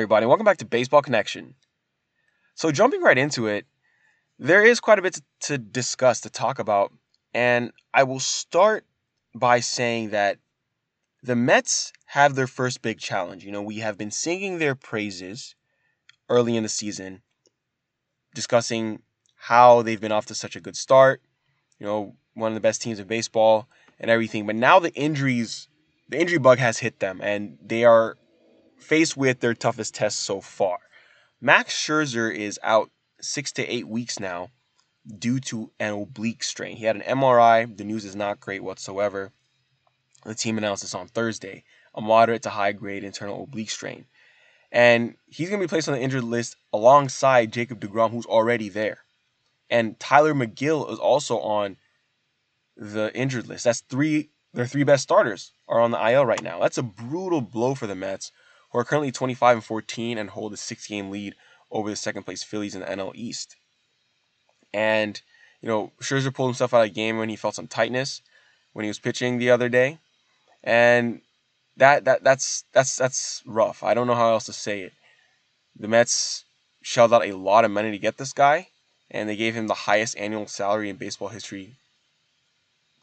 everybody? Welcome back to Baseball Connection. So, jumping right into it, there is quite a bit to discuss, to talk about, and I will start by saying that the Mets have their first big challenge. You know, we have been singing their praises early in the season, discussing how they've been off to such a good start, you know, one of the best teams in baseball and everything. But now the injuries, the injury bug has hit them, and they are faced with their toughest test so far. Max Scherzer is out six to eight weeks now due to an oblique strain. He had an MRI. The news is not great whatsoever. The team announced this on Thursday a moderate to high grade internal oblique strain. And he's going to be placed on the injured list alongside Jacob DeGrom, who's already there. And Tylor Megill is also on the injured list. That's three, their three best starters are on the IL right now. That's a brutal blow for the Mets, who are currently 25 and 14 and hold a six game lead over the second place Phillies in the NL East. And, you know, Scherzer pulled himself out of the game when he felt some tightness when he was pitching the other day. And that that that's that's that's rough. I don't know how else to say it. The Mets shelled out a lot of money to get this guy, and they gave him the highest annual salary in baseball history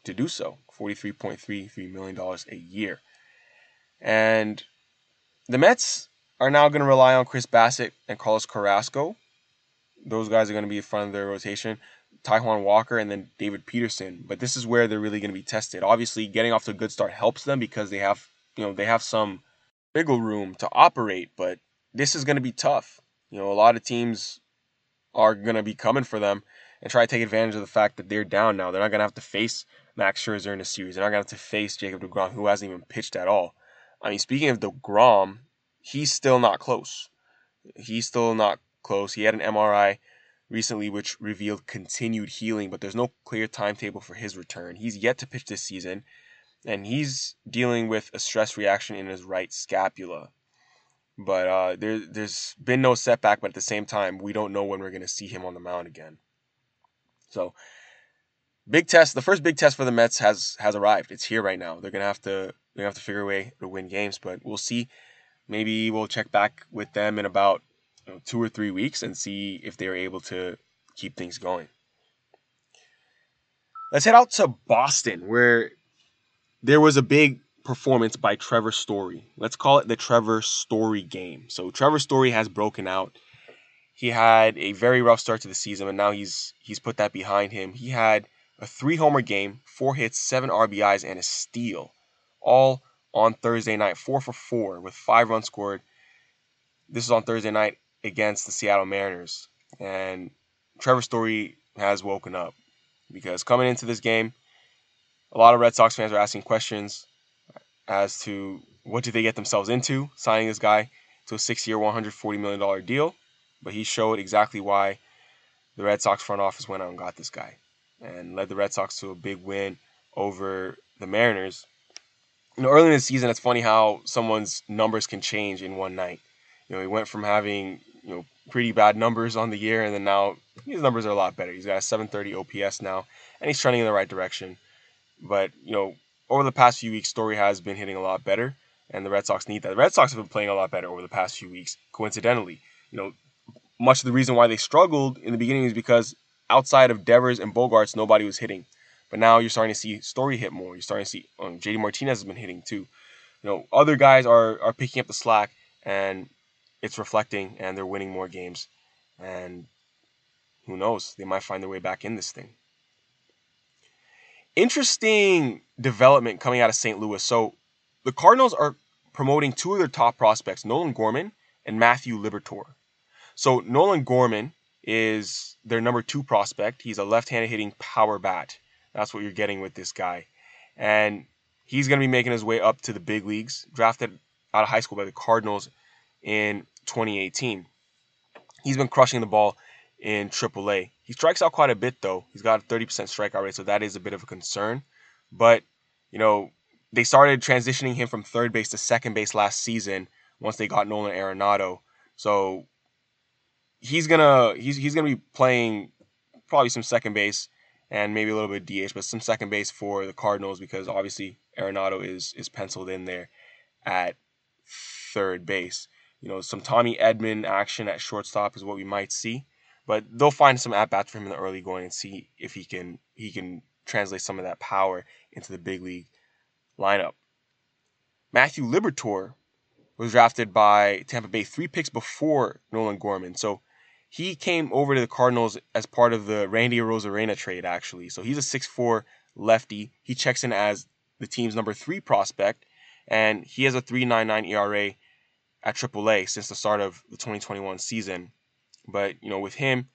to do so, $43.33 million a year. And the Mets are now going to rely on Chris Bassitt and Carlos Carrasco. Those guys are going to be in front of their rotation. Taijuan Walker and then David Peterson. But this is where they're really going to be tested. Obviously, getting off to a good start helps them because they have, you know, they have some wiggle room to operate, but this is going to be tough. You know, a lot of teams are going to be coming for them and try to take advantage of the fact that they're down now. They're not going to have to face Max Scherzer in a series. They're not going to have to face Jacob DeGrom, who hasn't even pitched at all. I mean, speaking of DeGrom, he's still not close. He's still not close. He had an MRI recently which revealed continued healing, but there's no clear timetable for his return. He's yet to pitch this season, and he's dealing with a stress reaction in his right scapula. But uh, there, there's been no setback, but at the same time, we don't know when we're going to see him on the mound again. So, big test. The first big test for the Mets has has arrived. It's here right now. They're gonna have to they're gonna have to figure a way to win games, but we'll see. Maybe we'll check back with them in about you know, two or three weeks and see if they're able to keep things going. Let's head out to Boston, where there was a big performance by Trevor Story. Let's call it the Trevor Story game. So Trevor Story has broken out. He had a very rough start to the season, and now he's he's put that behind him. He had a three homer game, four hits, seven RBIs, and a steal, all on Thursday night, four for four with five runs scored. This is on Thursday night against the Seattle Mariners, and Trevor Story has woken up because coming into this game, a lot of Red Sox fans are asking questions as to what did they get themselves into signing this guy to a six-year, $140 million deal. But he showed exactly why the Red Sox front office went out and got this guy and led the Red Sox to a big win over the Mariners. You know, early in the season, it's funny how someone's numbers can change in one night. You know, he went from having you know pretty bad numbers on the year, and then now his numbers are a lot better. He's got a 730 OPS now, and he's trending in the right direction. But you know, over the past few weeks, Story has been hitting a lot better, and the Red Sox need that. The Red Sox have been playing a lot better over the past few weeks. Coincidentally, you know, much of the reason why they struggled in the beginning is because outside of Devers and Bogaerts, nobody was hitting. But now you're starting to see Story hit more. You're starting to see um, JD Martinez has been hitting too. You know, other guys are are picking up the slack, and it's reflecting, and they're winning more games. And who knows? They might find their way back in this thing. Interesting development coming out of St. Louis. So the Cardinals are promoting two of their top prospects, Nolan Gorman and Matthew Liberatore. So Nolan Gorman is their number two prospect. He's a left-handed hitting power bat. That's what you're getting with this guy. And he's going to be making his way up to the big leagues, drafted out of high school by the Cardinals in 2018. He's been crushing the ball in AAA. He strikes out quite a bit though. He's got a 30% strikeout rate, so that is a bit of a concern. But, you know, they started transitioning him from third base to second base last season once they got Nolan Arenado. So he's gonna he's he's gonna be playing probably some second base and maybe a little bit of DH, but some second base for the Cardinals because obviously Arenado is is penciled in there at third base. You know, some Tommy Edman action at shortstop is what we might see, but they'll find some at bats for him in the early going and see if he can he can translate some of that power into the big league lineup. Matthew Liberatore was drafted by Tampa Bay three picks before Nolan Gorman. So he came over to the Cardinals as part of the Randy Arozarena trade, actually. So he's a 6'4 lefty. He checks in as the team's number three prospect, and he has a 3.99 ERA at AAA since the start of the 2021 season. But, you know, with him,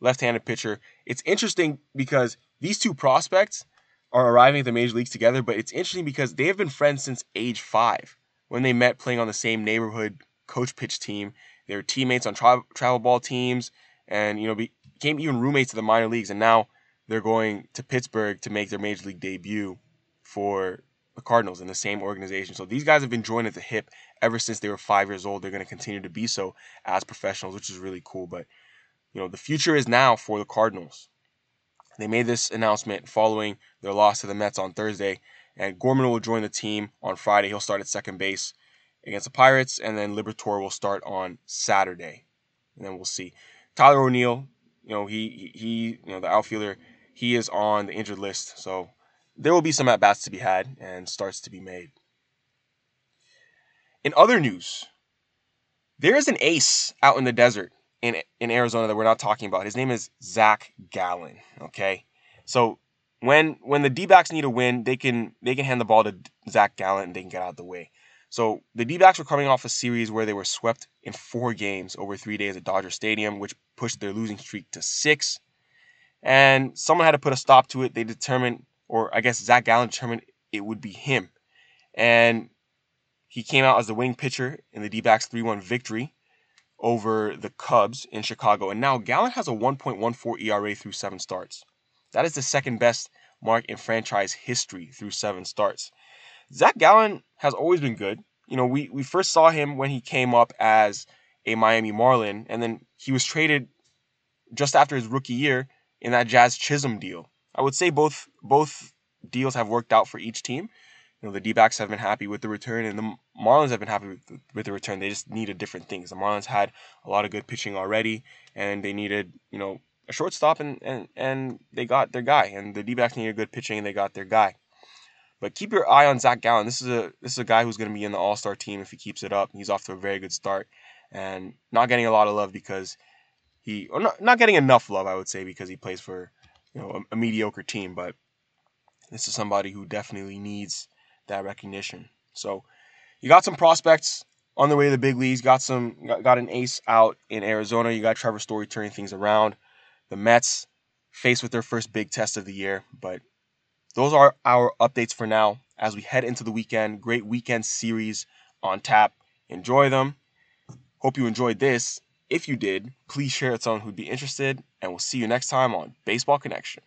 left handed pitcher, it's interesting because these two prospects are arriving at the major leagues together, but it's interesting because they have been friends since age five when they met playing on the same neighborhood coach pitch team. They were teammates on tra- travel ball teams and, you know, became even roommates in the minor leagues. And now they're going to Pittsburgh to make their major league debut for the Cardinals in the same organization. So these guys have been joined at the hip ever since they were five years old. They're going to continue to be so as professionals, which is really cool. But, you know, the future is now for the Cardinals. They made this announcement following their loss to the Mets on Thursday, and Gorman will join the team on Friday. He'll start at second base against the Pirates, and then Liberatore will start on Saturday, and then we'll see. Tyler O'Neill, you know, he he, you know, the outfielder, he is on the injured list, so there will be some at bats to be had and starts to be made. In other news, there is an ace out in the desert in in Arizona that we're not talking about. His name is Zach Gallen. Okay, so when when the D-backs need a win, they can they can hand the ball to Zach Gallen and they can get out of the way. So the D-backs were coming off a series where they were swept in four games over three days at Dodger Stadium, which pushed their losing streak to six. And someone had to put a stop to it. They determined, or I guess Zach Gallen determined it would be him. And he came out as the winning pitcher in the D-backs 3-1 victory over the Cubs in Chicago. And now Gallen has a 1.14 ERA through seven starts. That is the second best mark in franchise history through seven starts. Zach Gallen has always been good. You know, we, we first saw him when he came up as a Miami Marlin, and then he was traded just after his rookie year in that Jazz Chisholm deal. I would say both both deals have worked out for each team. You know, the D-backs have been happy with the return, and the Marlins have been happy with, with the return. They just needed different things. The Marlins had a lot of good pitching already, and they needed, you know, a shortstop, and, and, and they got their guy. And the D-backs needed good pitching, and they got their guy. But keep your eye on Zach Gallen. This is a this is a guy who's going to be in the All Star team if he keeps it up. He's off to a very good start, and not getting a lot of love because he, or not, not getting enough love, I would say, because he plays for you know a, a mediocre team. But this is somebody who definitely needs that recognition. So you got some prospects on the way to the big leagues. Got some got an ace out in Arizona. You got Trevor Story turning things around. The Mets faced with their first big test of the year, but those are our updates for now as we head into the weekend. Great weekend series on tap. Enjoy them. Hope you enjoyed this. If you did, please share it with someone who'd be interested, and we'll see you next time on Baseball Connection.